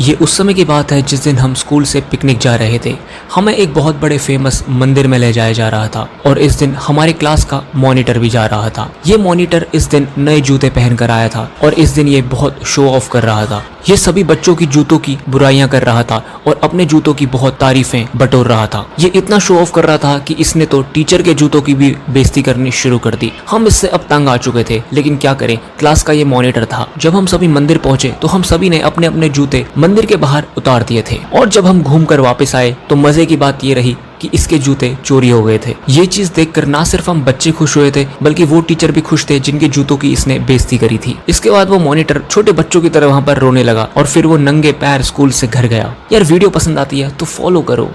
ये उस समय की बात है जिस दिन हम स्कूल से पिकनिक जा रहे थे। हमें एक बहुत बड़े फ़ेमस मंदिर में ले जाया जा रहा था और इस दिन हमारे क्लास का मॉनिटर भी जा रहा था। ये मॉनिटर इस दिन नए जूते पहन कर आया था और इस दिन ये बहुत शो ऑफ़ कर रहा था। ये सभी बच्चों की जूतों की बुराइयाँ कर रहा था और अपने जूतों की बहुत तारीफें बटोर रहा था। ये इतना शो ऑफ़ कर रहा था कि इसने तो टीचर के जूतों की भी बेइज्जती करनी शुरू कर दी। हम इससे अब तंग आ चुके थे, लेकिन क्या करें? क्लास का ये मॉनिटर था। जब हम सभी मंदिर पहुँचे तो हम सभी ने अपने अपने जूते मंदिर के बाहर उतार दिए थे। और जब हम घूम कर वापस आए तो मज़े की बात ये रही कि इसके जूते चोरी हो गए थे। ये चीज़ देखकर ना सिर्फ़ हम बच्चे खुश हुए थे, बल्कि वो टीचर भी खुश थे जिनके जूतों की इसने बेइज्जती करी थी। इसके बाद वो मॉनिटर छोटे बच्चों की तरह वहाँ पर रोने लगा और फिर वो नंगे पैर स्कूल से घर गया। यार, वीडियो पसंद आती है तो फॉलो करो।